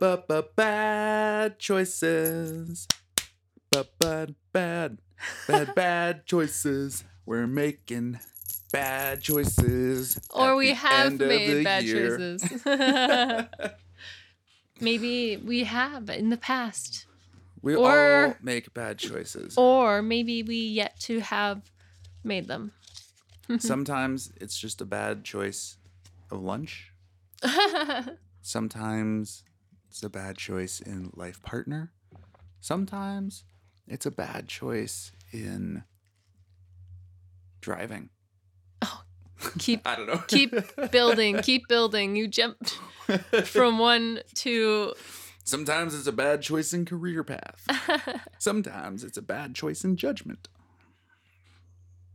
ba bad choices. Ba bad bad bad bad choices. We're making bad choices. Or we have made bad year. choices. maybe we have in the past. we Or- all make bad choices. Or maybe we yet to have made them. Sometimes it's just a bad choice of lunch. Sometimes it's a bad choice in life partner. Sometimes it's a bad choice in driving. Oh, keep I don't know. keep building, keep building. You jumped from one to Sometimes it's a bad choice in career path. Sometimes it's a bad choice in judgment.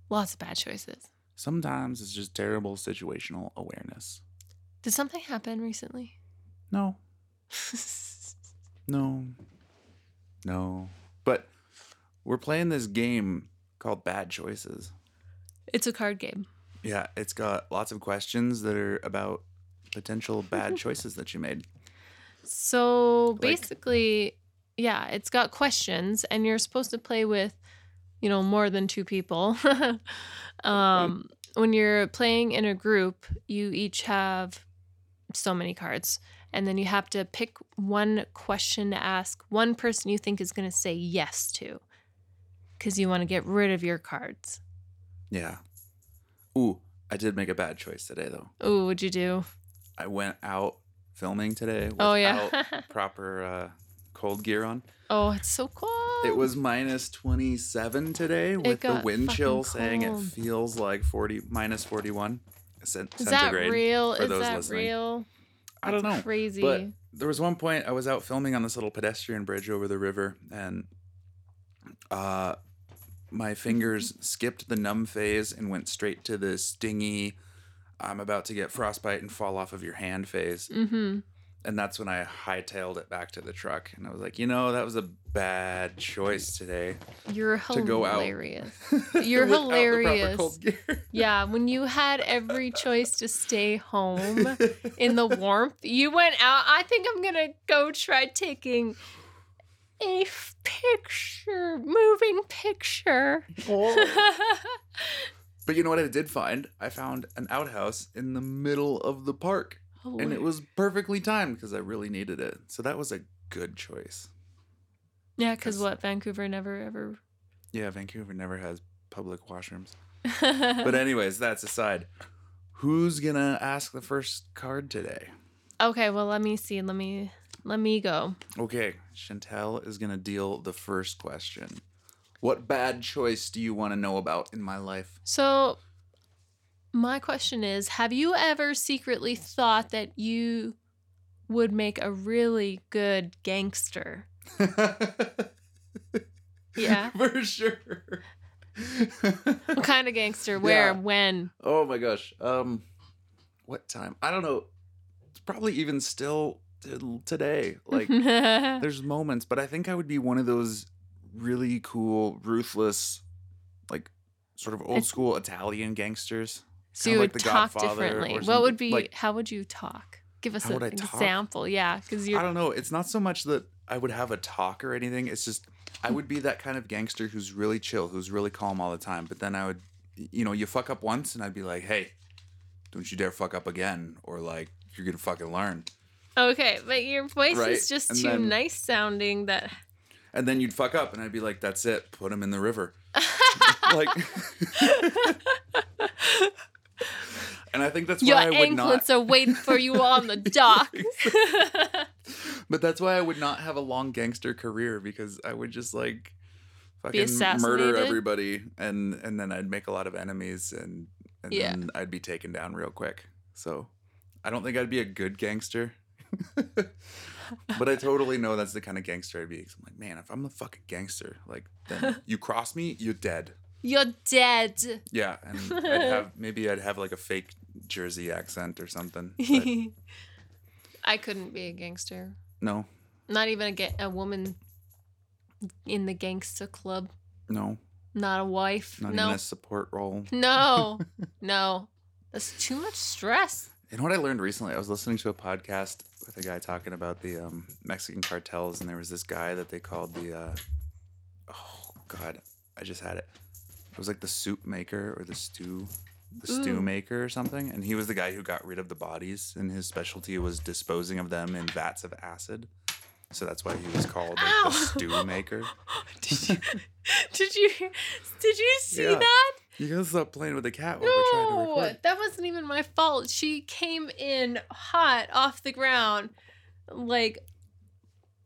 lots of bad choices. Sometimes it's just terrible situational awareness. Did something happen recently? No, no, no. But we're playing this game called Bad Choices. it's a card game. Yeah, it's got lots of questions that are about potential bad choices that you made. So Like- basically, yeah, it's got questions, and you're supposed to play with, you know, more than two people. um, when you're playing in a group, you each have so many cards, and then you have to pick one question to ask one person you think is going to say yes to, because you want to get rid of your cards. Yeah. Ooh, I did make a bad choice today though. Ooh, what'd you do? I went out filming today without Oh yeah. proper uh, cold gear on. oh, it's so cold. It was minus 27 today with the wind chill saying it feels like 40 minus 41 cent- Is that centigrade. real? for Is those that listening. real? I don't know. Crazy. But there was one point I was out filming on this little pedestrian bridge over the river, and uh, my fingers skipped the numb phase and went straight to the stingy. I'm about to get frostbite and fall off of your hand phase, mm-hmm. And that's when I hightailed it back to the truck, and I was like, you know, that was a bad choice today You're to hilarious. You're hilarious. Yeah, when you had every choice to stay home in the warmth, you went out. I think I'm gonna go try taking a f- picture, moving picture. Oh. But you know what I did find? I found an outhouse in the middle of the park. Oh, and it was perfectly timed because I really needed it. So that was a good choice. yeah, because what Vancouver never ever. Yeah, Vancouver never has public washrooms. But anyways, that's aside. Who's gonna ask the first card today? okay, well let me see. Let me let me go. Okay, Chantel is gonna deal the first question. What bad choice do you want to know about in my life? So, my question is Have you ever secretly thought that you would make a really good gangster? Yeah. For sure. What kind of gangster? Where? Yeah. When? Oh my gosh. Um what time? I don't know. It's probably even still today. Like there's moments, but I think I would be one of those really cool, ruthless, like sort of old school Italian gangsters. So you like would talk Godfather differently. What would be, Like- how would you talk? Give us an talk? example. Yeah, because I you're. don't know. It's not so much that I would have a talk or anything. It's just I would be that kind of gangster who's really chill, who's really calm all the time. But then I would, you know, you fuck up once, and I'd be like, "Hey, don't you dare fuck up again," or like, "You're gonna fucking learn." Okay, but your voice Right, is just and too then- nice sounding that. And then you'd fuck up, and I'd be like, "That's it. Put him in the river." like, I think that's why Your I would not. anklets are waiting for you on the dock. But that's why I would not have a long gangster career because I would just like fucking murder everybody and and then I'd make a lot of enemies and and Yeah. then I'd be taken down real quick. So I don't think I'd be a good gangster. but I totally know that's the kind of gangster I'd be. 'cause I'm like, man, if I'm a fucking gangster, like then you cross me, you're dead. You're dead. Yeah, and I'd have maybe I'd have like a fake Jersey accent or something. I couldn't be a gangster. no, Not even a, ga- a woman in the gangster club. no, Not a wife. not no. even a support role. no. No. That's too much stress. You know what I learned recently? I was listening to a podcast with a guy talking about the um, Mexican cartels, and there was this guy that they called the. Uh, oh God, I just had it. It was like the soup maker or the stew, the stew maker or something, and he was the guy who got rid of the bodies, and his specialty was disposing of them in vats of acid. So that's why he was called like, the stew maker. did you did you did you see Yeah. that? You gotta stop playing with the cat while we're trying to No, that wasn't even my fault. She came in hot off the ground, like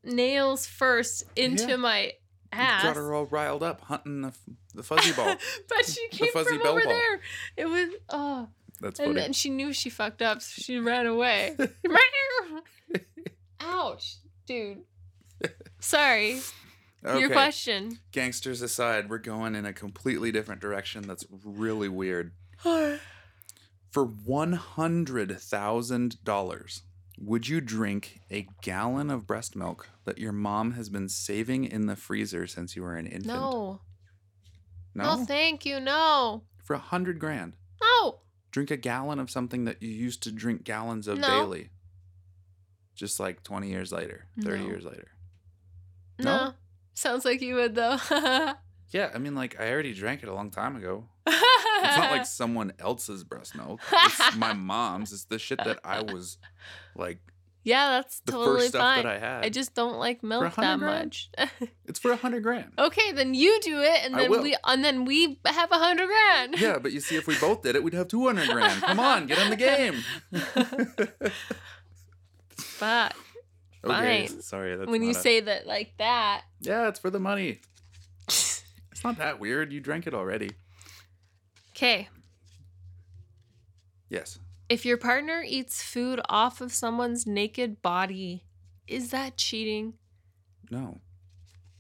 nails first into Yeah. my ass. Got her all riled up hunting the, the fuzzy ball. but she came fuzzy from over ball. there. It was oh, That's and funny. then she knew she fucked up, so she ran away. Right here. Ouch, dude. Sorry. Your question. Gangsters aside, we're going in a completely different direction that's really weird. For $100,000, would you drink a gallon of breast milk that your mom has been saving in the freezer since you were an infant? No. No? No, thank you. No. For a hundred grand. No. Drink a gallon of something that you used to drink gallons of No. daily. Just like 20 years later, 30 No. years later. No. No? Sounds like you would though. Yeah, I mean, like, I already drank it a long time ago. It's not like someone else's breast milk. It's my mom's. It's the shit that I was like Yeah, that's the totally first stuff fine. that I had. I just don't like milk that grand? much. it's for a hundred grand. okay, then you do it, and I then will. we and then we have a hundred grand. Yeah, but you see, if we both did it, we'd have two hundred grand. Come on, get in the game. But okay, Fine. sorry. That's when you a- say that like that, yeah, it's for the money. It's not that weird. You drank it already. Okay. Yes. If your partner eats food off of someone's naked body, is that cheating? No.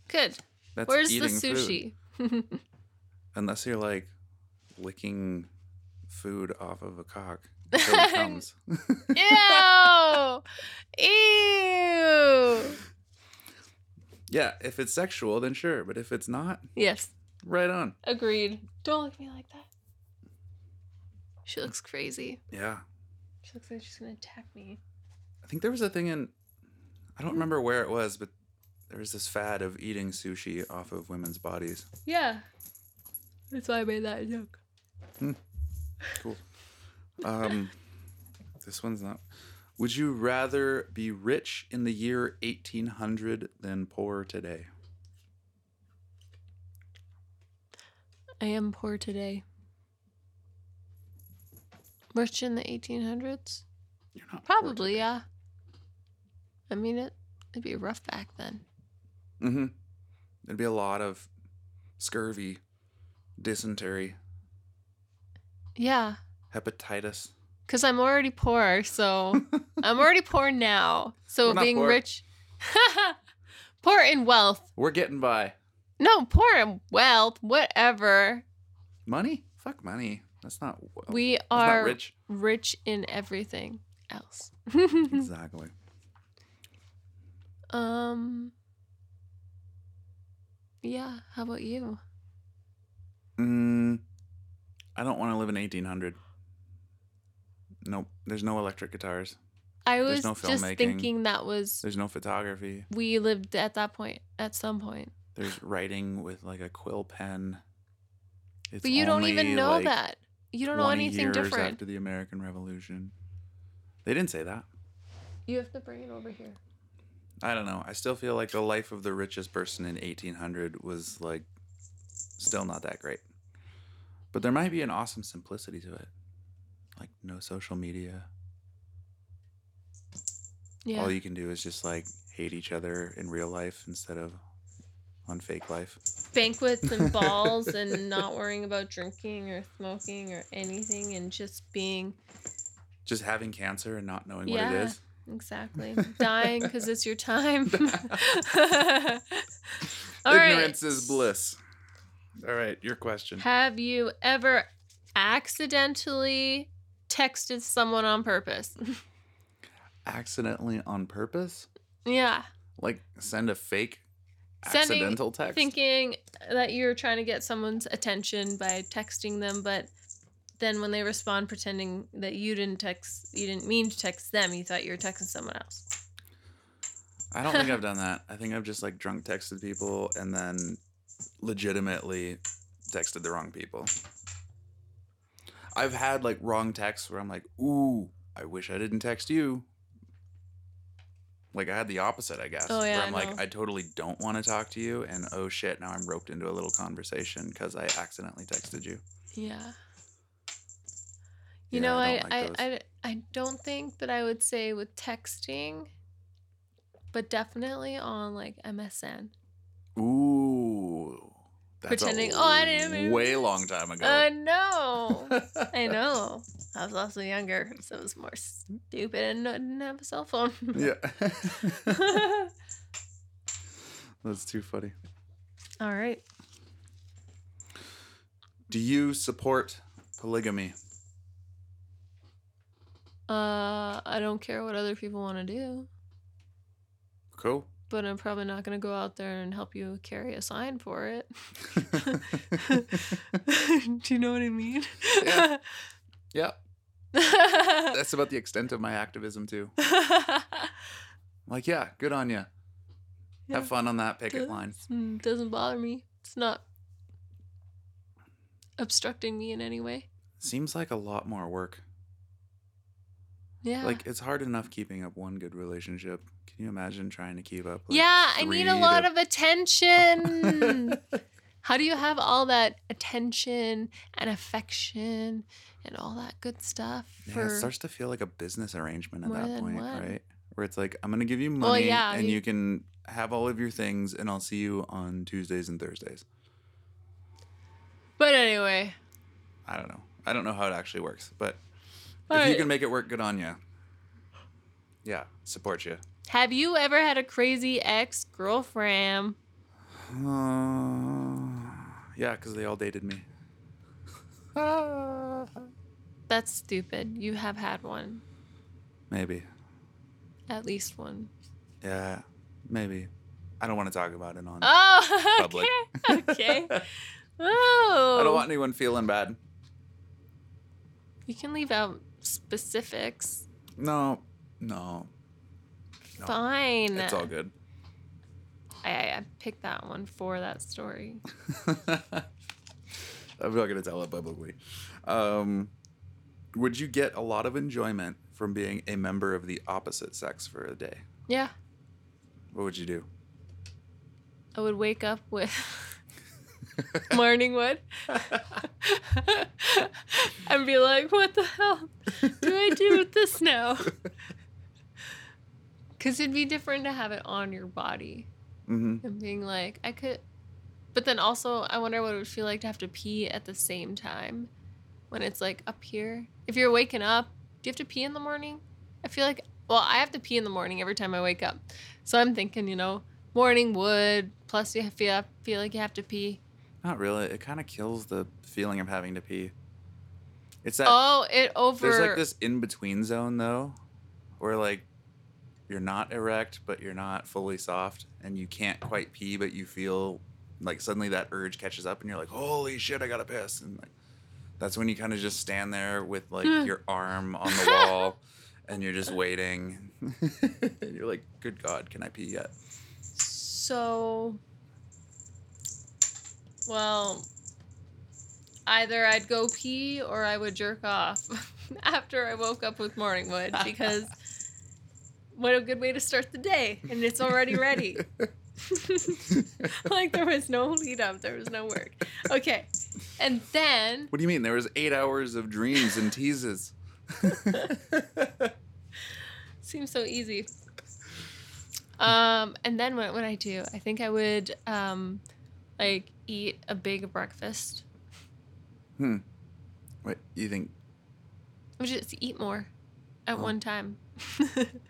Good. That's Where's the eating sushi? Unless you're like licking food off of a cock. comes. Ew! Ew! yeah, if it's sexual, then sure. But if it's not, Yes, right on. agreed. Don't look at me like that. She looks crazy. Yeah. She looks like she's gonna attack me. I think there was a thing in I don't remember where it was, but there was this fad of eating sushi off of women's bodies. Yeah. That's why I made that joke. Cool. Um this one's not Would you rather be rich in the year 1800 than poor today? I am poor today. Rich in the 1800s? You're not Probably, yeah. I mean, it, it'd be rough back then. Mm-hmm. There'd be a lot of scurvy, dysentery, Yeah. hepatitis. Because I'm already poor, so I'm already poor now. So We're being poor. rich, poor in wealth. We're getting by. No, poor in wealth, whatever. Money? Fuck money. That's not wealth. We That's not are rich. rich in everything else. Exactly. um. Yeah. How about you? Mm, I don't want to live in 1800. Nope. There's no electric guitars. I was no just thinking that was There's no photography. we lived at that point at some point. There's writing with like a quill pen. It's but you don't even know like, that. You don't know 20 anything years different. after the American Revolution. They didn't say that. You have to bring it over here. I don't know. I still feel like the life of the richest person in 1800 was like still not that great. But there might be an awesome simplicity to it. Like no social media. Yeah. All you can do is just like hate each other in real life instead of on fake life. Banquets and balls and not worrying about drinking or smoking or anything and just being Just having cancer and not knowing what Yeah. it is. exactly dying because it's your time. All right. Ignorance is bliss. All right, your question. Have you ever accidentally texted someone on purpose? Accidentally on purpose? yeah. Like send a fake accidental text? Thinking that you're trying to get someone's attention by texting them, but then when they respond pretending that you didn't text you didn't mean to text them, you thought you were texting someone else. I don't think I've done that. I think I've just like drunk texted people and then legitimately texted the wrong people. I've had like wrong texts where I'm like, ooh, I wish I didn't text you. Like I had the opposite, I guess. Oh, yeah, where I'm I like, know. I totally don't want to talk to you, and oh shit, now I'm roped into a little conversation because I accidentally texted you. Yeah. Yeah, You know, I I don't I. I, I don't think that I would say with texting, but definitely on like MSN. Ooh, that's Pretending, "Oh, I didn't mean- way long time ago. I know. I know. I was also younger, so it was more stupid and didn't have a cell phone. yeah, that's too funny. All right. Do you support polygamy? Uh, I don't care what other people want to do, Cool. But I'm probably not going to go out there and help you carry a sign for it. do you know what I mean? Yeah. yeah, that's about the extent of my activism too. Like, yeah, good on you. Yeah. Have fun on that picket Does- line. mm, Doesn't bother me. It's not obstructing me in any way. Seems like a lot more work. Yeah. Like, it's hard enough keeping up one good relationship. Can you imagine trying to keep up? Like, yeah, I need a lot to- of attention. How do you have all that attention and affection and all that good stuff Yeah, it starts to feel like a business arrangement at that point, one. right? Where it's like, I'm gonna give you money, Well, yeah, and you- you can have all of your things, and I'll see you on Tuesdays and Thursdays. But anyway, I don't know. I don't know how it actually works, but All if you can make it work, good on you. Yeah, support you. Have you ever had a crazy ex girlfriend? Uh, yeah, because they all dated me. That's stupid. You have had one. Maybe. At least one. Yeah, maybe. I don't want to talk about it on. Oh, Public. okay. okay. Oh. I don't want anyone feeling bad. You can leave out specifics. No, no, No. Fine. it's all good. I, I, I picked that one for that story. I'm not gonna tell it publicly. Um, would you get a lot of enjoyment from being a member of the opposite sex for a day? Yeah. What would you do? I would wake up with morning wood and be like, what the hell do I do with this now? Because it'd be different to have it on your body hmm and being like, I could. But then also, I wonder what it would feel like to have to pee at the same time when it's like up here. If you're waking up, do you have to pee in the morning? I feel like, well, I have to pee in the morning every time I wake up. So I'm thinking, you know, morning wood, plus you feel, feel like you have to pee. Not really. It kind of kills the feeling of having to pee. It's that Oh, it over. there's like this in between zone though, where like you're not erect but you're not fully soft, and you can't quite pee, but you feel like suddenly that urge catches up, and you're like, "Holy shit, I gotta piss!" And like that's when you kind of just stand there with like hmm. your arm on the wall, and you're just waiting. and you're like, "Good God, can I pee yet?" So, well, either I'd go pee or I would jerk off after I woke up with morning wood because what a good way to start the day and it's already ready. like there was no lead up, there was no work. Okay. And then What do you mean? There was eight hours of dreams and teases. seems so easy. Um, and then what would I do? I think I would um, like eat a big breakfast. hmm. What you think? I would just eat more at Oh. one time.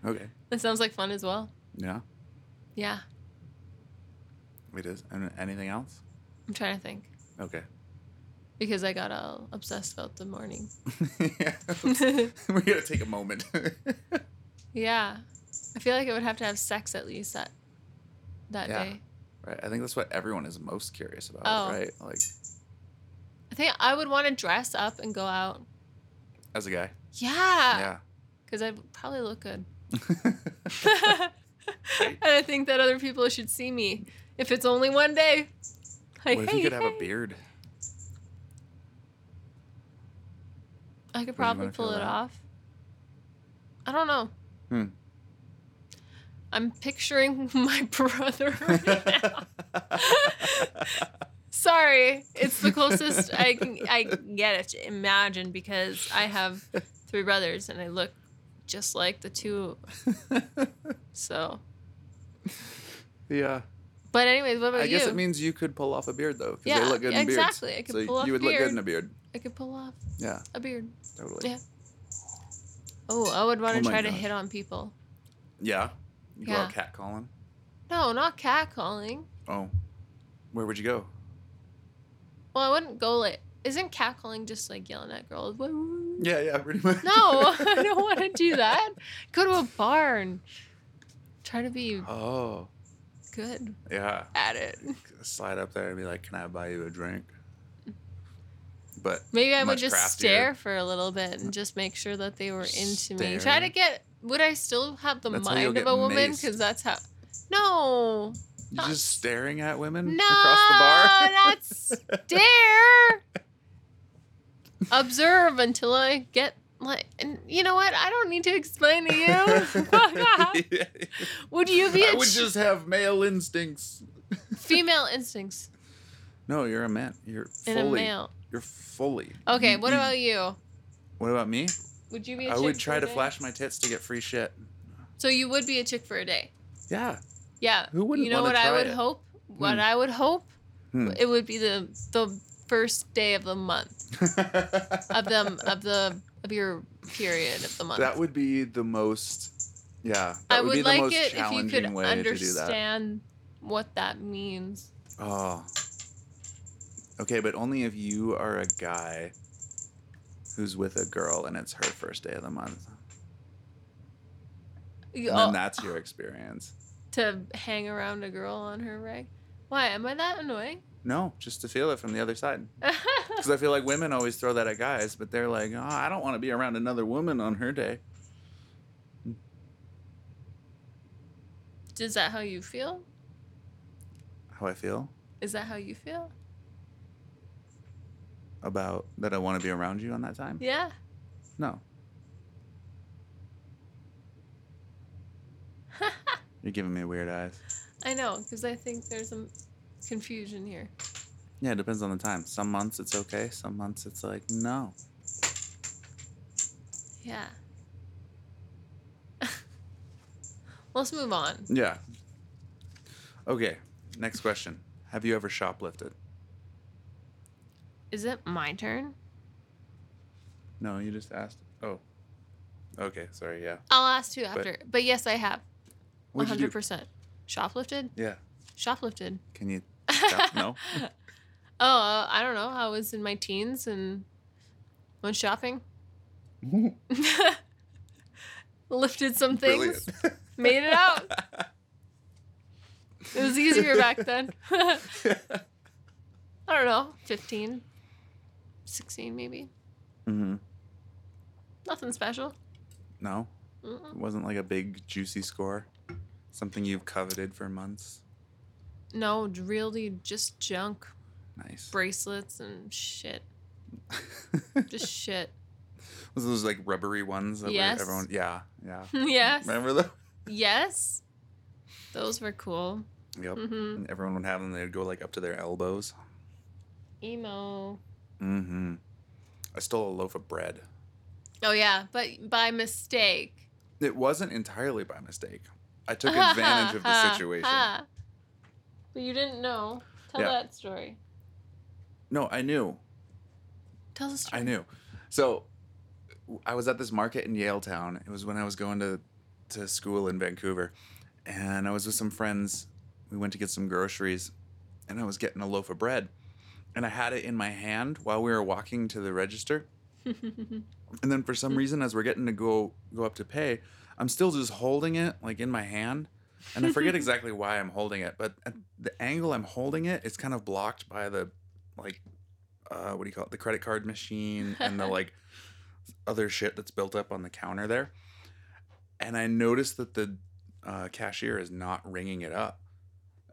Okay. That sounds like fun as well. Yeah, Yeah, it is. And anything else? I'm trying to think Okay. because I got all obsessed about the morning. yeah. we gotta take a moment. yeah, I feel like I would have to have sex at least that that Yeah. day. right. I think that's what everyone is most curious about, Oh. right? Like, I think I would want to dress up and go out. As a guy. Yeah. Yeah. Because I'd probably look good. and I think that other people should see me if it's only one day. Like, what if you could have a beard? I could What do you probably pull it off. I don't know. Hmm. I'm picturing my brother right now. Sorry, it's the closest I can I can get it to imagine because I have three brothers and I look just like the two. So, yeah. but anyways, what about I you? guess it means you could pull off a beard though, because Yeah, they look good in beards. exactly. I could so pull off you would look good in a beard. I could pull off Yeah, a beard. totally. Yeah. Oh, I would want Oh to my try to hit on people. Yeah. You go out Yeah. catcalling. No, not catcalling. Oh, where would you go? Well, I wouldn't go like. Isn't catcalling just like yelling at girls? Yeah, yeah, pretty much. No, I don't want to do that. Go to a bar and try to be Oh, good yeah. at it. Slide up there and be like, "Can I buy you a drink?" But Maybe I would just craftier. stare for a little bit and just make sure that they were into me. Try to get. Would I still have the That's mind of a woman? Because that's how. No. you Not- just staring at women No, across the bar. that's stare. Observe until I get like, and you know what? I don't need to explain to you. would you be I would ch- just have male instincts. female instincts No, you're a man. You're in a fully. male? You're fully. Okay, what about you? What about me? Would you be a I chick I would try to day? flash my tits to get free shit. So you would be a chick for a day. Yeah. Yeah. Who wouldn't You know what I would it? hope? What Hmm. I would hope? Hmm. It would be the the first day of the month of them of the of your period of the month. that would be the most. Yeah. That I would, would be the like most it if you could to that. understand what that means. Oh. Okay, but only if you are a guy who's with a girl and it's her first day of the month. You- And that's your experience. to hang around a girl on her reg. Why am I that annoying? No, just to feel it from the other side. Because I feel like women always throw that at guys, but they're like, oh, I don't want to be around another woman on her day. Is that how you feel? How I feel Is that how you feel? about that I want to be around you on that time? Yeah. No. You're giving me weird eyes. I know, because I think there's some confusion here. Yeah, it depends on the time. Some months it's okay. Some months it's like, no. Yeah. Let's move on. Yeah. Okay, next question. Have you ever shoplifted? Is it my turn? No, you just asked. Oh. Okay, sorry, yeah. I'll ask you after. But, yes, I have. What'd you do? 100%. Shoplifted? Yeah. Shoplifted. Can you No? Oh, uh, I don't know. I was in my teens and went shopping. Lifted some things. Made it out. It was easier back then. I don't know. 15, 16 maybe. hmm Nothing special. No? Mm-mm. It wasn't like a big juicy score? Something you've coveted for months? No, really just junk. Nice. Bracelets and shit. Just shit. Was those like rubbery ones that Yes. everyone? Yeah, yeah. yes. Remember those? Yes. Those were cool. Yep. hmm And everyone would have them. They'd go like up to their elbows. Emo. Mm-hmm. I stole a loaf of bread. Oh yeah, but by mistake. It wasn't entirely by mistake. I took advantage of the situation. Ha. But you didn't know. Tell Yeah. that story. No, I knew. Tell the story. I knew. So I was at this market in Yaletown. It was when I was going to, to school in Vancouver. And I was with some friends. We went to get some groceries. And I was getting a loaf of bread. And I had it in my hand while we were walking to the register. And then for some reason, as we're getting to go go up to pay, I'm still just holding it like in my hand. And I forget exactly why I'm holding it, but at the angle I'm holding it, it's kind of blocked by the like uh, what do you call it? The credit card machine and the like other shit that's built up on the counter there. And I noticed that the uh, cashier is not ringing it up.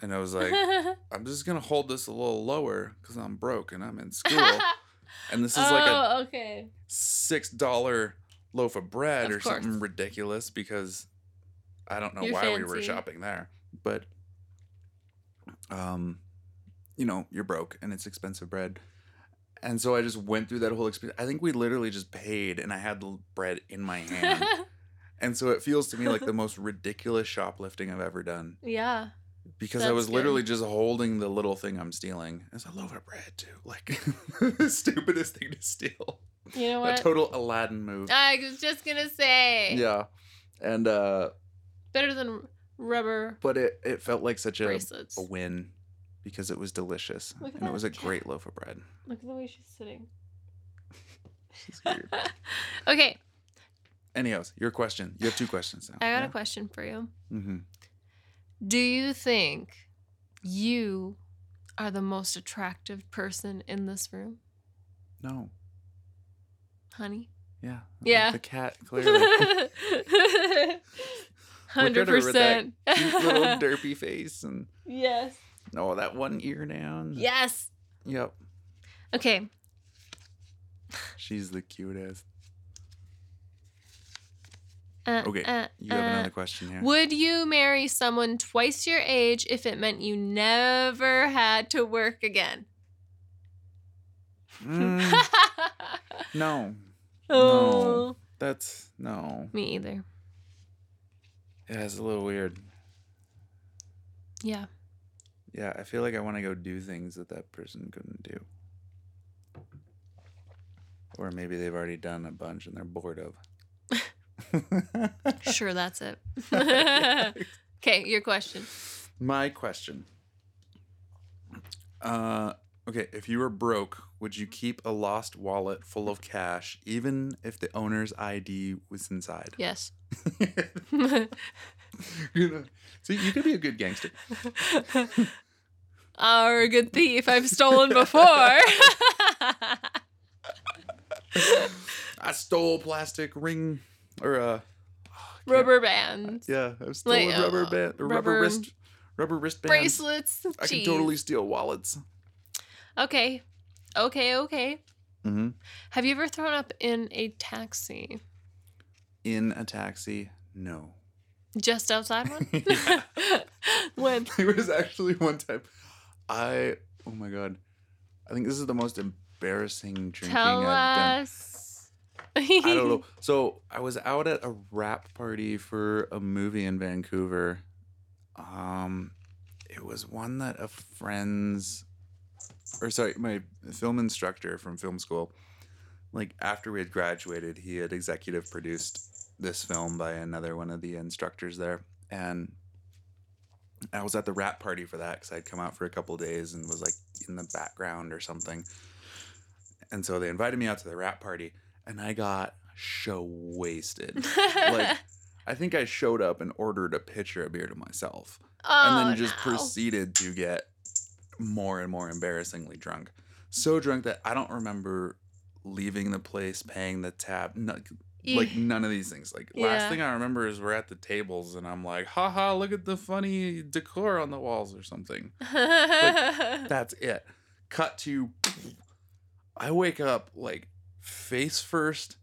And I was like, I'm just gonna hold this a little lower because I'm broke and I'm in school. and this is like a oh, okay. six dollar loaf of bread Of or something ridiculous because I don't know You're why we were shopping there. But um you know, you're broke and it's expensive bread. And so I just went through that whole experience. I think we literally just paid and I had the bread in my hand. and so it feels to me like the most ridiculous shoplifting I've ever done yeah. because I was good. literally just holding the little thing I'm stealing. It's a loaf of bread too. Like the stupidest thing to steal. You know A what? total Aladdin move. I was just gonna say. Yeah. And uh Better than rubber but it it felt like such a, bracelets. a win because it was delicious. Look at and it was a cat. great loaf of bread. Look at the way she's sitting. She's weird. okay, Anyways, your question. You have two questions now. I got a question for you. hmm Do you think you are the most attractive person in this room, No. honey? Yeah. Yeah. The cat clearly. Hundred her with that percent. Cute little derpy face and Yes. oh that one ear down. Yes. Yep. Okay. She's the cutest. Uh, Okay, uh, You have uh, another question here. Would you marry someone twice your age if it meant you never had to work again? Mm, no. oh, That's no. me either. Yeah, it's a little weird. Yeah. Yeah, I feel like I want to go do things that that person couldn't do. Or maybe they've already done a bunch and they're bored of. Sure, that's it. okay, your question. My question. Uh okay, if you were broke, would you keep a lost wallet full of cash even if the owner's ID was inside? Yes. you know, see, you could be a good gangster. or a good thief. I've stolen before. I stole plastic ring or uh Rubber bands, yeah, I've stolen Like, rubber uh, band rubber, rubber wrist rubber wristbands. bracelets. I can totally steal wallets. Okay. Okay, okay. hmm Have you ever thrown up in a taxi? In a taxi, no. Just outside one? When? There was actually one time I oh my god. I think this is the most embarrassing drinking Tell I've done. us. I don't know. So I was out at a wrap party for a movie in Vancouver. Um it was one that a friend's or sorry, my film instructor from film school, like after we had graduated, he had executive produced this film by another one of the instructors there. And I was at the wrap party for that because I'd come out for a couple days and was like in the background or something. And so they invited me out to the wrap party, and I got show wasted. like I think I showed up and ordered a pitcher of beer to myself, and oh, then just no. proceeded to get more and more embarrassingly drunk. So drunk that I don't remember leaving the place, paying the tab. No, like none of these things. Like last thing I remember is we're at the tables and I'm like, haha, look at the funny decor on the walls or something. That's it. Cut to I wake up like face first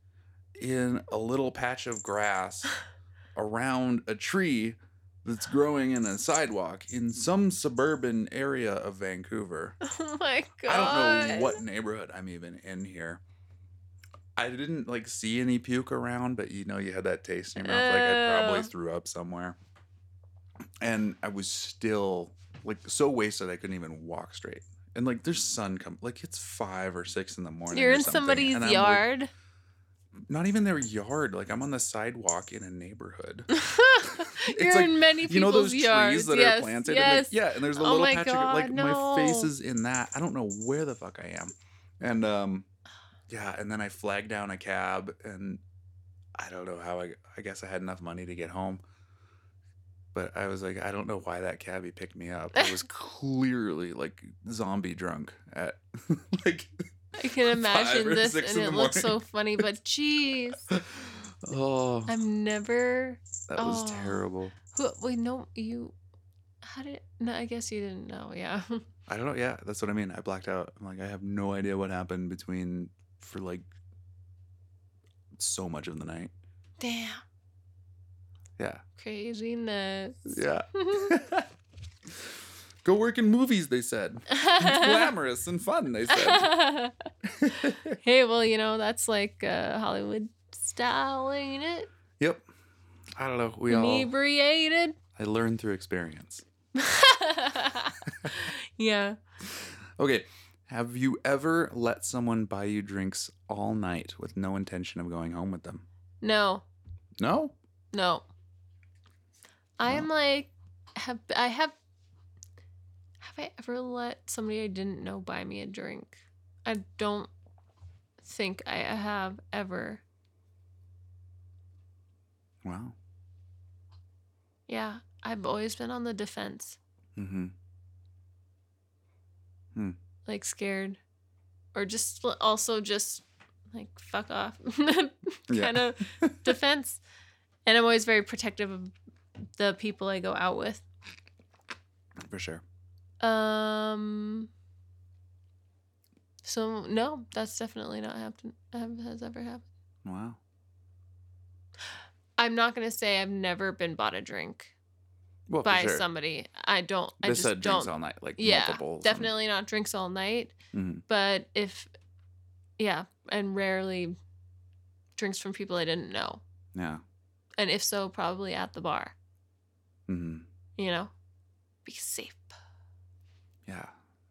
in a little patch of grass around a tree that's growing in a sidewalk in some suburban area of Vancouver. oh my god. I don't know what neighborhood I'm even in here. I didn't like see any puke around, but you know, you had that taste in your mouth. Like I probably oh. threw up somewhere. And I was still like so wasted I couldn't even walk straight. And like there's sun come like it's five or six in the morning. You're in somebody's I'm, like, yard. not even their yard. Like I'm on the sidewalk in a neighborhood. You're like, in many people's you know those yards. trees that yes, are planted? Yes. And like, yeah, and there's a Oh little patch of God, like my face is in that. I don't know where the fuck I am. And um yeah, and then I flagged down a cab and I don't know how I I guess I had enough money to get home. But I was like, I don't know why that cabbie picked me up. I was clearly like zombie drunk at like I can imagine this and it the looks so funny, but jeez. Oh, I've never that was oh. terrible. who wait, no, you how did no, I guess you didn't know, yeah. I don't know. Yeah, that's what I mean. I blacked out. I'm like, I have no idea what happened between for like so much of the night. Damn. Yeah. Craziness. Yeah. Go work in movies, they said. It's glamorous and fun, they said. hey, well, you know, that's like uh, Hollywood style, ain't it? yep. I don't know. We all Inebriated. I learned through experience. yeah. Okay. Have you ever let someone buy you drinks all night with no intention of going home with them? No. No? No. I am like have I have have I ever let somebody I didn't know buy me a drink? I don't think I have ever. Wow. Yeah, I've always been on the defense, Mm-hmm. like scared or just also just like fuck off kind of defense. And I'm always very protective of the people I go out with. For sure. Um. So no, that's definitely not happened. Have, has ever happened. Wow. I'm not gonna say I've never been bought a drink Well, by sure. somebody. I don't. I This just said drinks don't. all night, like yeah, definitely not drinks all night. Mhm. But if, yeah, and rarely drinks from people I didn't know, Yeah. and if so, probably at the bar. hmm You know, be safe. Yeah.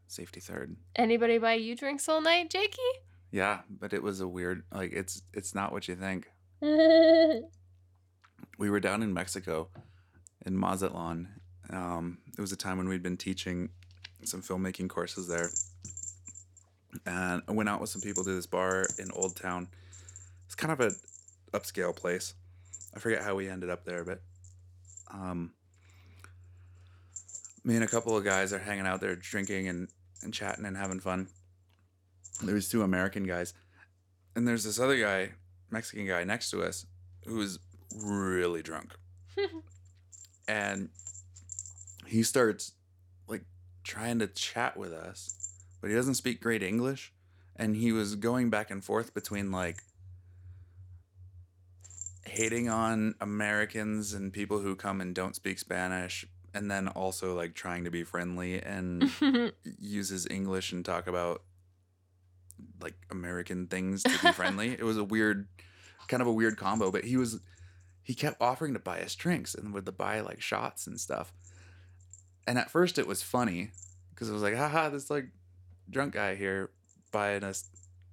Safety third. Anybody buy you drinks all night, Jakey? Yeah, but it was a weird like it's it's not what you think. We were down in Mexico in Mazatlan. Um, it was a time when we'd been teaching some filmmaking courses there. And I went out with some people to this bar in Old Town. It's kind of a upscale place. I forget how we ended up there, but um, me and a couple of guys are hanging out there drinking and, and chatting and having fun. There was two American guys, and there's this other guy, Mexican guy next to us, who was really drunk, and he starts like trying to chat with us, but he doesn't speak great English, and he was going back and forth between like hating on Americans and people who come and don't speak Spanish, and then also like trying to be friendly and uses English and talk about like American things to be friendly. it was a weird, kind of a weird combo. But he was, he kept offering to buy us drinks and would buy like shots and stuff. And at first it was funny because it was like, haha, this like drunk guy here buying us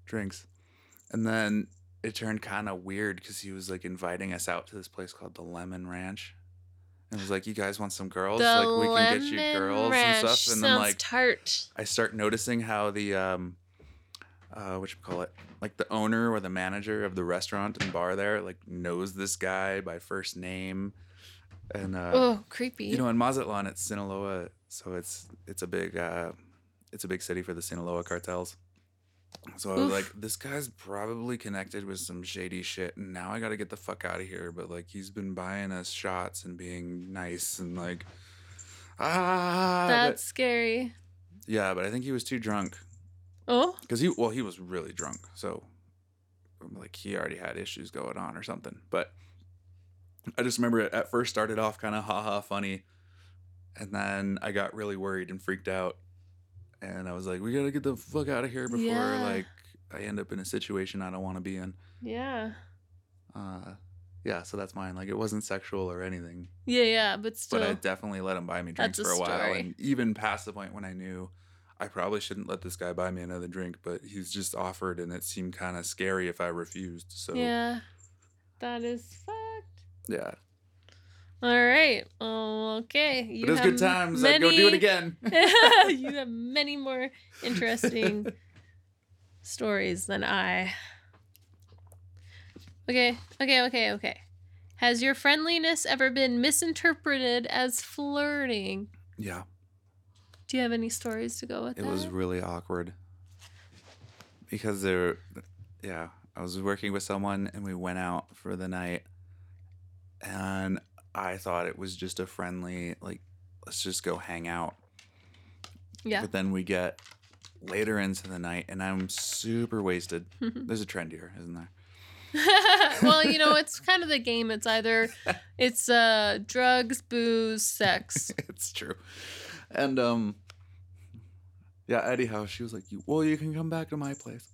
drinks. And then it turned kind of weird because he was like inviting us out to this place called the Lemon Ranch. And it was like, you guys want some girls? the like we can get you girls ranch and stuff. And then like tart. I start noticing how the um uh what you call it like the owner or the manager of the restaurant and bar there like knows this guy by first name and uh oh, creepy. you know in Mazatlan it's Sinaloa so it's it's a big uh it's a big city for the Sinaloa cartels so I was Oof. like this guy's probably connected with some shady shit and now I got to get the fuck out of here but like he's been buying us shots and being nice and like ah but- That's scary. yeah but I think he was too drunk Oh, because he well he was really drunk so like he already had issues going on or something. But i just remember it at first started off kind of haha funny and then i got really worried and freaked out. And i was like we gotta get the fuck out of here before Yeah. like i end up in a situation i don't want to be in. Yeah. uh yeah so that's mine. Like it wasn't sexual or anything. Yeah, yeah, but still. but i definitely let him buy me drinks for a a while and even past the point when i knew i probably shouldn't let this guy buy me another drink but he's just offered and it seemed kind of scary if i refused so yeah. That is fucked. yeah All right. Oh, okay. You but it was have good times i'd go do it again you have many more interesting stories than I. Okay, okay, okay, okay. Has your friendliness ever been misinterpreted as flirting? yeah Do you have any stories to go with it that? was really awkward because there, yeah, I was working with someone and we went out for the night, and I thought it was just a friendly like, let's just go hang out. Yeah. But then we get later into the night and I'm super wasted. There's a trend here, isn't there? well, you know, it's kind of the game. It's either it's uh drugs, booze, sex. it's true. And um yeah, anyhow, she was like, "You well, you can come back to my place."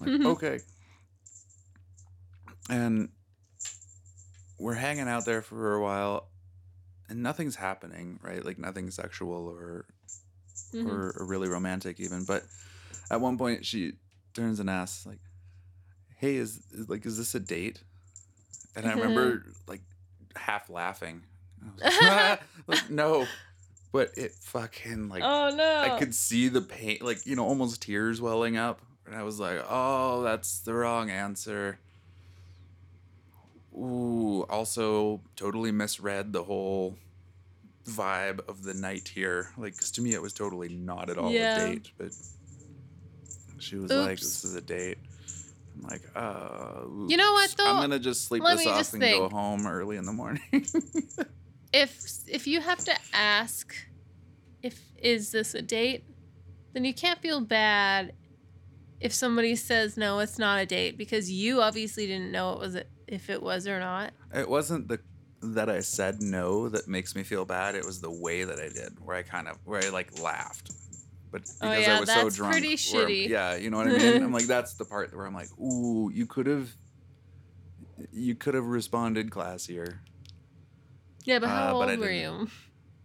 I'm like, okay. And we're hanging out there for a while and nothing's happening, right? Like nothing sexual or Mhm. or, or really romantic even. But at one point she turns and asks like, "Hey, is, is like is this a date?" And I remember like half laughing. I was like, "Ah," like, no, but it fucking like oh no. I could see the pain, like you know, almost tears welling up, and I was like, "Oh, that's the wrong answer." Ooh, also totally misread the whole vibe of the night here. Like, 'cause to me, it was totally not at all Yeah. a date, but she was like, "This is a date." I'm like, "Uh, You know what, though? I'm gonna just sleep Let this off and go home early in the morning." if if you have to ask if is this a date, then you can't feel bad if somebody says no, it's not a date because you obviously didn't know it was a, if it was or not. It wasn't the that I said no that makes me feel bad. It was the way that I did, where I kind of where I like laughed, but oh, because Oh, I yeah, was so that's drunk. pretty shitty. Yeah, you know what I mean. I'm like that's the part where I'm like, ooh, you could have, you could have responded classier. Yeah, but how Uh, but I old were you?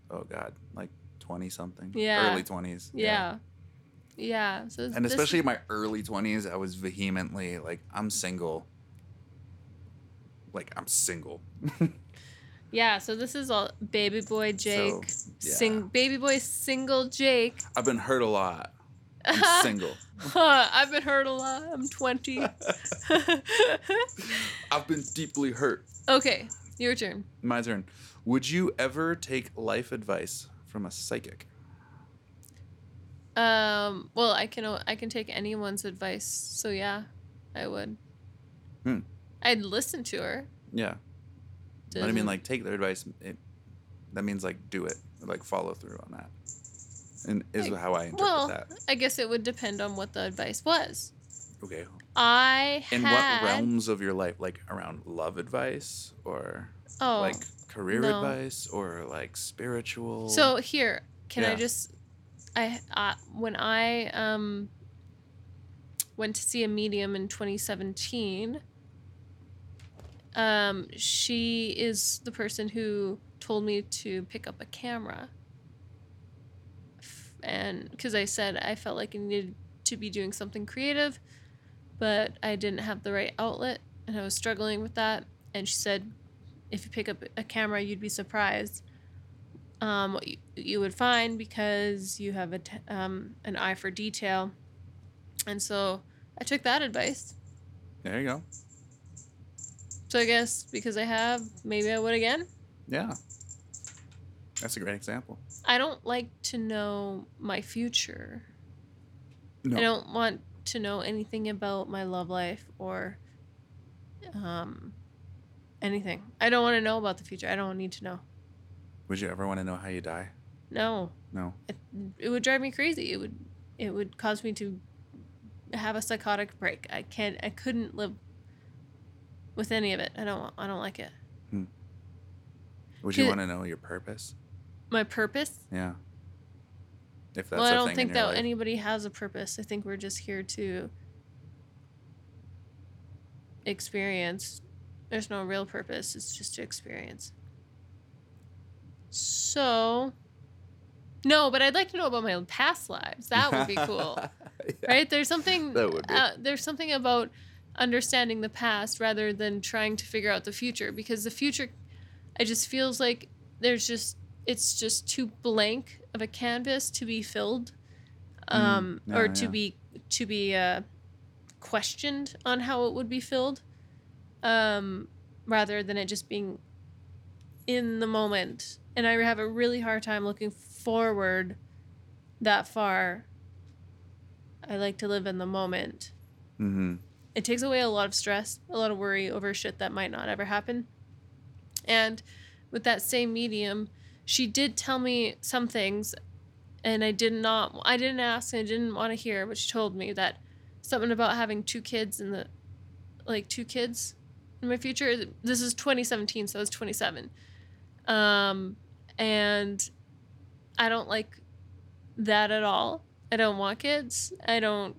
Oh God, like twenty something. Yeah. early twenties. Yeah. Yeah. So And this- especially in my early twenties, I was vehemently like, I'm single. Like I'm single. yeah, so this is all baby boy Jake. So, yeah. Sing baby boy single Jake. I've been hurt a lot. I'm single. I've been hurt a lot. I'm 20. I've been deeply hurt. okay, your turn. My turn. Would you ever take life advice from a psychic? Um, well, I can I can take anyone's advice. So yeah, I would. Hmm. I'd listen to her. Yeah. But I mean, like, take their advice. It, that means, like, do it. Like, follow through on that. And is Like, how I interpret well, that. I guess it would depend on what the advice was. Okay. I In had what realms of your life? Like, around love advice or, oh like, career no. advice or, like, spiritual? So here, can I just I uh, when I um went to see a medium in 2017 um she is the person who told me to pick up a camera and cuz I said I felt like I needed to be doing something creative but I didn't have the right outlet and I was struggling with that and she said if you pick up a camera you'd be surprised um, what you, you would find because you have a t- um, an eye for detail. And so I took that advice. there you go. So I guess because I have, maybe I would again. Yeah. That's a great example. I don't like to know my future. No. I don't want to know anything about my love life or um, anything. I don't want to know about the future. I don't need to know. Would you ever want to know how you die? No, No. it, it would drive me crazy. It would it would cause me to have a psychotic break. I can't. I couldn't live with any of it. I don't. I don't like it. Hmm. Would you want to know your purpose? My purpose. Yeah. If that's well, I don't think that life. anybody has a purpose. I think we're just here to experience. There's no real purpose. It's just to experience. So, no, but I'd like to know about my own past lives. That would be cool. Yeah. right there's something That would be. uh, there's something about understanding the past rather than trying to figure out the future because the future i just feels like there's just it's just too blank of a canvas to be filled um Mm, or to yeah. be to be uh questioned on how it would be filled um rather than it just being in the moment and i have a really hard time looking forward that far I like to live in the moment. Mm-hmm. It takes away a lot of stress, a lot of worry over shit that might not ever happen. And with that same medium, she did tell me some things and I did not I didn't ask and I didn't want to hear, but she told me that something about having two kids in the like two kids in my future. This is 2017, so I was 27. Um and I don't like that at all. I don't want kids. I don't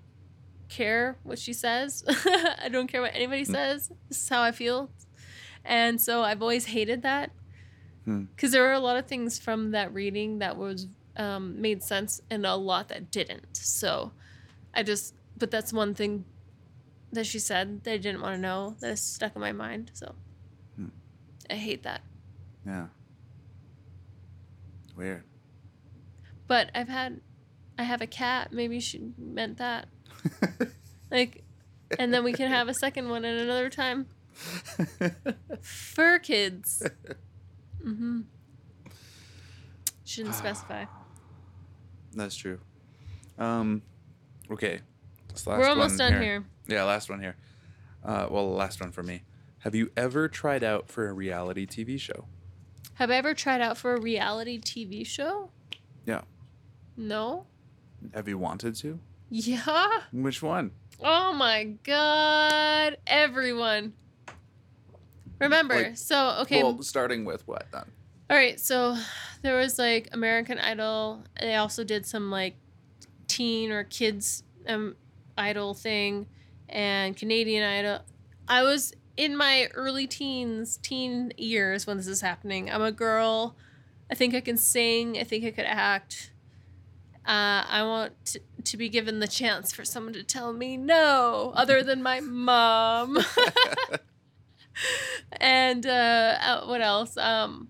care what she says. I don't care what anybody says. This is how I feel. And so I've always hated that. Hmm. Because there were a lot of things from that reading that was um, made sense and a lot that didn't. So I just, but that's one thing that she said that I didn't want to know that is stuck in my mind. So Hmm. I hate that. Yeah. Weird. But I've had, I have a cat. Maybe she meant that. Like, and then we can have a second one at another time. Fur kids. Mm-hmm. Shouldn't specify. That's true. Um, okay. We're almost one done here. Yeah, last one here. Uh, well, last one for me. Have you ever tried out for a reality TV show? Have I ever tried out for a reality TV show? Yeah. No. Have you wanted to? Yeah. Which one? Oh my god. Everyone. Remember, Like- so okay. Well, starting with what then? All right, so there was like American Idol. They also did some like teen or kids um, idol thing and Canadian Idol. I was in my early teens, teen years when this is happening. I'm a girl. I think I can sing. I think I could act. Uh, I want to, to be given the chance for someone to tell me no, other than my mom. and uh, uh, what else? Um,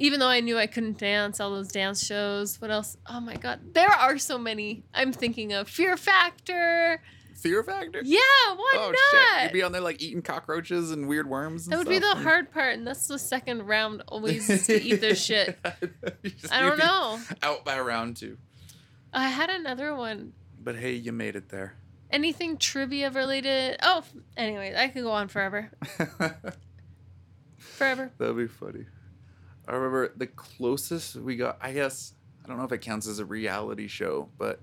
even though I knew I couldn't dance, all those dance shows. What else? Oh my god, there are so many. I'm thinking of Fear Factor. Fear Factor? Yeah, why oh not? shit! You'd be on there like eating cockroaches and weird worms. And that would be the hard part, and that's the second round. Always to eat their shit. Just- I don't know. Out by round two. I had another one. But hey, you made it there. Anything trivia related? Oh, anyway, I could go on forever, forever. That'd be funny. I remember the closest we got, I guess, I don't know if it counts as a reality show, but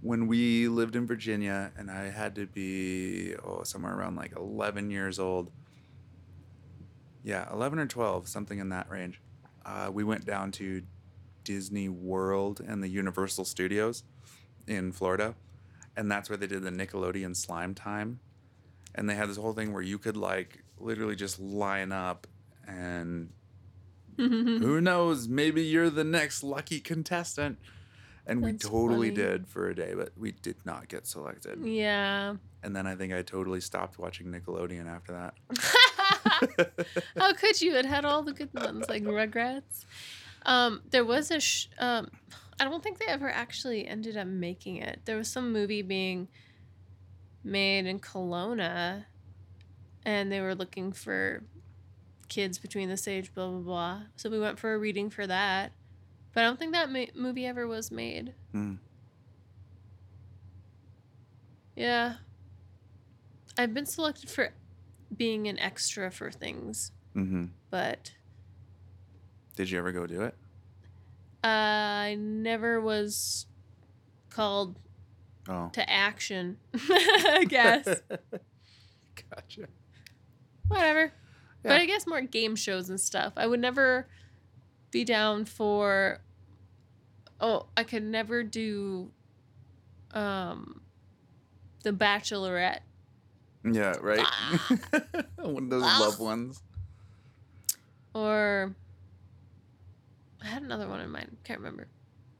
when we lived in Virginia and I had to be, oh, somewhere around like 11 years old. Yeah, 11 or 12, something in that range. Uh, we went down to Disney World and the Universal Studios in Florida. And that's where they did the Nickelodeon Slime Time. And they had this whole thing where you could like literally just line up and who knows, maybe you're the next lucky contestant. And we totally funny. did for a day, but we did not get selected. yeah. And then I think I totally stopped watching Nickelodeon after that. How could you? It had all the good ones like Rugrats. Um, there was a. Sh- um, I don't think they ever actually ended up making it. There was some movie being made in Kelowna, and they were looking for kids between the stage, blah blah blah. So we went for a reading for that, but I don't think that ma- movie ever was made. Hmm. Yeah. I've been selected for being an extra for things, hmm but Did you ever go do it? I never was called Oh. to action. I guess. gotcha. Whatever. But I guess more game shows and stuff. I would never be down for Oh, I could never do um The Bachelorette. Yeah, right? One of those Ah. loved ones. Or I had another one in mind. Can't remember.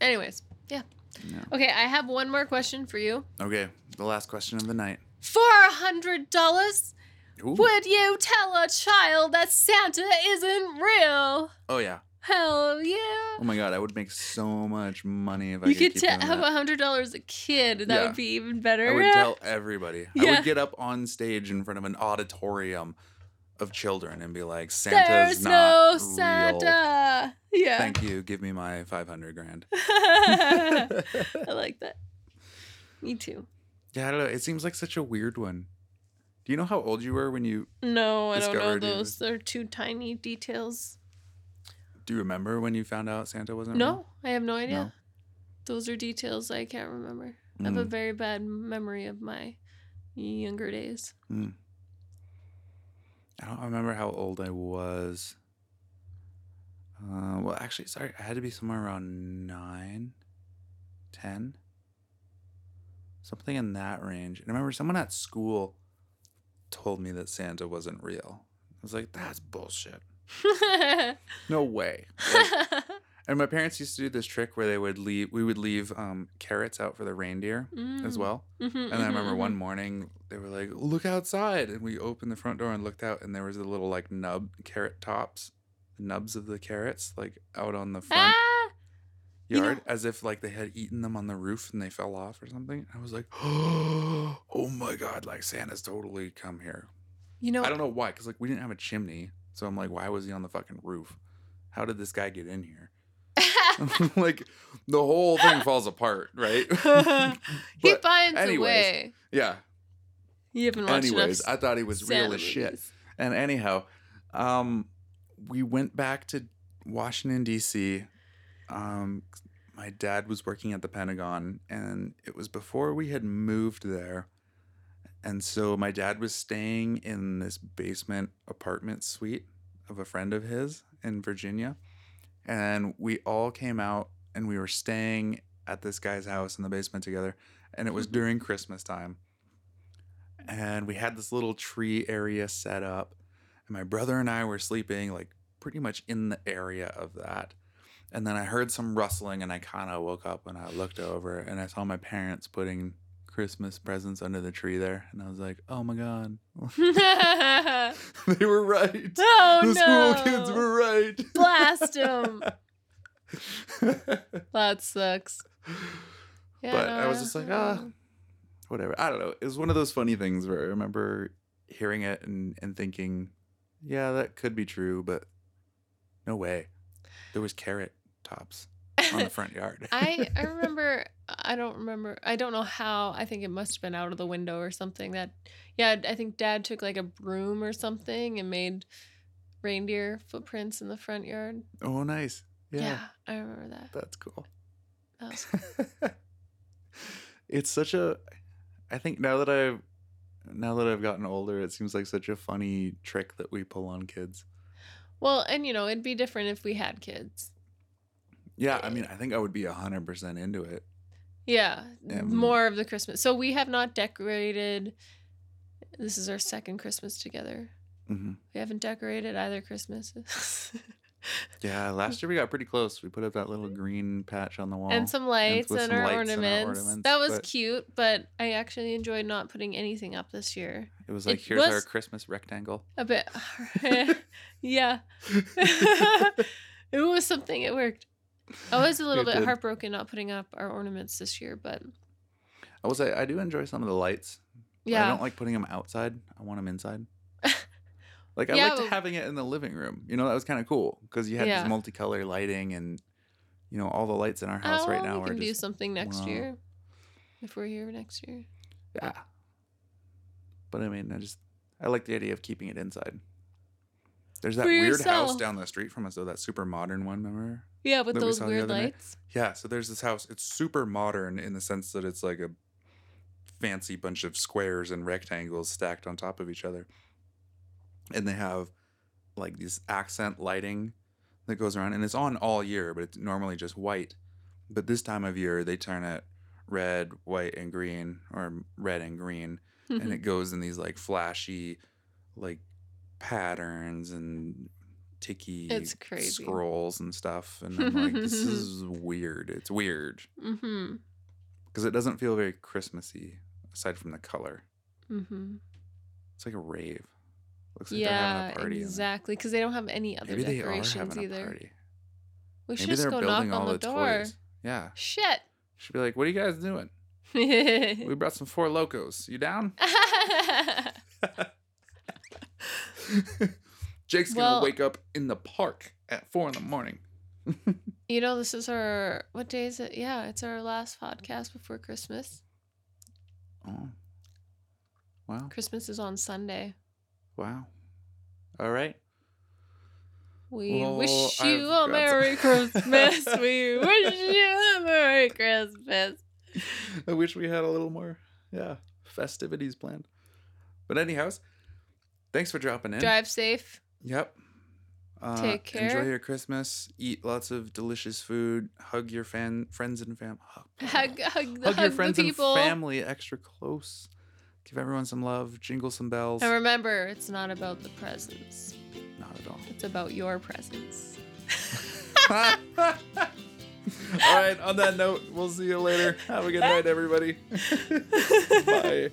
Anyways, yeah. Yeah. Okay, I have one more question for you. Okay, the last question of the night. For a hundred dollars, Ooh. would you tell a child that Santa isn't real? Oh, yeah. Hell yeah! Oh my god, I would make so much money if I You could, tell have a hundred dollars a kid. That Yeah. would be even better. I would tell everybody. I would get up on stage in front of an auditorium of children and be like, Santa's There's not no real. Santa. Yeah. Thank you. Give me my 500 grand. I like that. Me too. Yeah, I don't know. It seems like such a weird one. Do you know how old you were when you No, I don't know those. They're too tiny details. do you remember when you found out Santa wasn't real? No, I have no idea. No? Those are details I can't remember. I have a Mm. very bad memory of my younger days. real? I don't remember how old I was. Uh, well, actually, sorry, I had to be somewhere around nine, ten, something in that range. And I remember someone at school told me that Santa wasn't real. I was like, that's bullshit. No way. Like, and my parents used to do this trick where they would leave. We would leave um, carrots out for the reindeer as Mm. well. Mhm, And I remember mhm, one mhm. morning they were like, "Look outside!" And we opened the front door and looked out, and there was the little like nub carrot tops, the nubs of the carrots, like out on the front Ah! You know- yard, as if like they had eaten them on the roof and they fell off or something. I was like, "Oh my god!" Like Santa's totally come here. You know, I don't know why, because like we didn't have a chimney, so I'm like, why was he on the fucking roof? How did this guy get in here? like the whole thing falls apart, right? he finds a way. yeah. You haven't watched Anyways, I thought he was real as shit. And anyhow, um, we went back to Washington D.C. Um, my dad was working at the Pentagon, and it was before we had moved there. And so my dad was staying in this basement apartment suite of a friend of his in Virginia. And we all came out and we were staying at this guy's house in the basement together. And it was Mhm. during Christmas time. And we had this little tree area set up. And my brother and I were sleeping like pretty much in the area of that. And then I heard some rustling and I kind of woke up and I looked over and I saw my parents putting Christmas presents under the tree there. And I was like, oh my God. they were right. oh the no! school kids were right. Blast them. That sucks. Yeah, But I was just like, ah, whatever. I don't know. It was one of those funny things where I remember hearing it and, and thinking, yeah, that could be true, but no way. There was carrot tops on the front yard. I I remember I don't remember I don't know how I think it must have been out of the window or something that yeah I think dad took like a broom or something and made reindeer footprints in the front yard. oh, nice. Yeah, Yeah, I remember that. that's cool. That was it's such a. I think now that I've now that I've gotten older, it seems like such a funny trick that we pull on kids. Well, and you know, it'd be different if we had kids. Yeah, I mean, I think I would be hundred percent into it. Yeah, Um, more of the Christmas. So we have not decorated. This is our second Christmas together. hmm We haven't decorated either Christmas. Yeah, last year we got pretty close. We put up that little green patch on the wall. and some lights with and, some our, lights and our ornaments. ornaments, That was but- cute, but I actually enjoyed not putting anything up this year. It was like, it here's our Christmas rectangle. A bit, yeah. it was something. It worked. I was a little bit did. heartbroken not putting up our ornaments this year, but I will say I do enjoy some of the lights. Yeah. I don't like putting them outside. I want them inside. Like I Yeah, liked but- having it in the living room. You know, that was kind of cool because you had Yeah. this multicolor lighting and you know all the lights in our oh, house oh, right now we are can do just something next wow. year if we're here next year. yeah. But I mean, I just I like the idea of keeping it inside. There's that For weird house down the street from us though, that super modern one, remember? Yeah, with That we those saw weird other night? lights. Yeah, so there's this house. It's super modern in the sense that it's like a fancy bunch of squares and rectangles stacked on top of each other. And they have like these accent lighting that goes around and it's on all year, but it's normally just white. But this time of year they turn it red, white and green or red and green and mm-hmm. it goes in these like flashy like patterns and ticky It's crazy. scrolls and stuff and i'm like this is weird it's weird mm-hmm. because it doesn't feel very christmassy aside from the color Mm-hmm. it's like a rave looks like they're Yeah, having a party exactly. Because they don't have any other maybe decorations either. We should maybe just go knock on the, the, door. toys yeah Shit. should be like what are you guys doing we brought some Four Lokos you down jake's gonna Well- wake up in the park at four in the morning you know, this is our what day is it? Yeah, it's our last podcast before Christmas. Oh. Wow. Christmas is on Sunday. Wow. All right. We Oh, wish you a Merry some- Christmas. we wish you a Merry Christmas. I wish we had a little more, yeah, festivities planned. But anyhows, thanks for dropping in. Drive safe. Yep. Uh, Take care. Enjoy your Christmas. Eat lots of delicious food. Hug your fan friends and fam. Hug, Hug, hug, the, hug your friends and family extra close. Give everyone some love. Jingle some bells. And remember, it's not about the presents. Not at all. It's about your presents. all right. On that note, we'll see you later. Have a good night, everybody. Bye.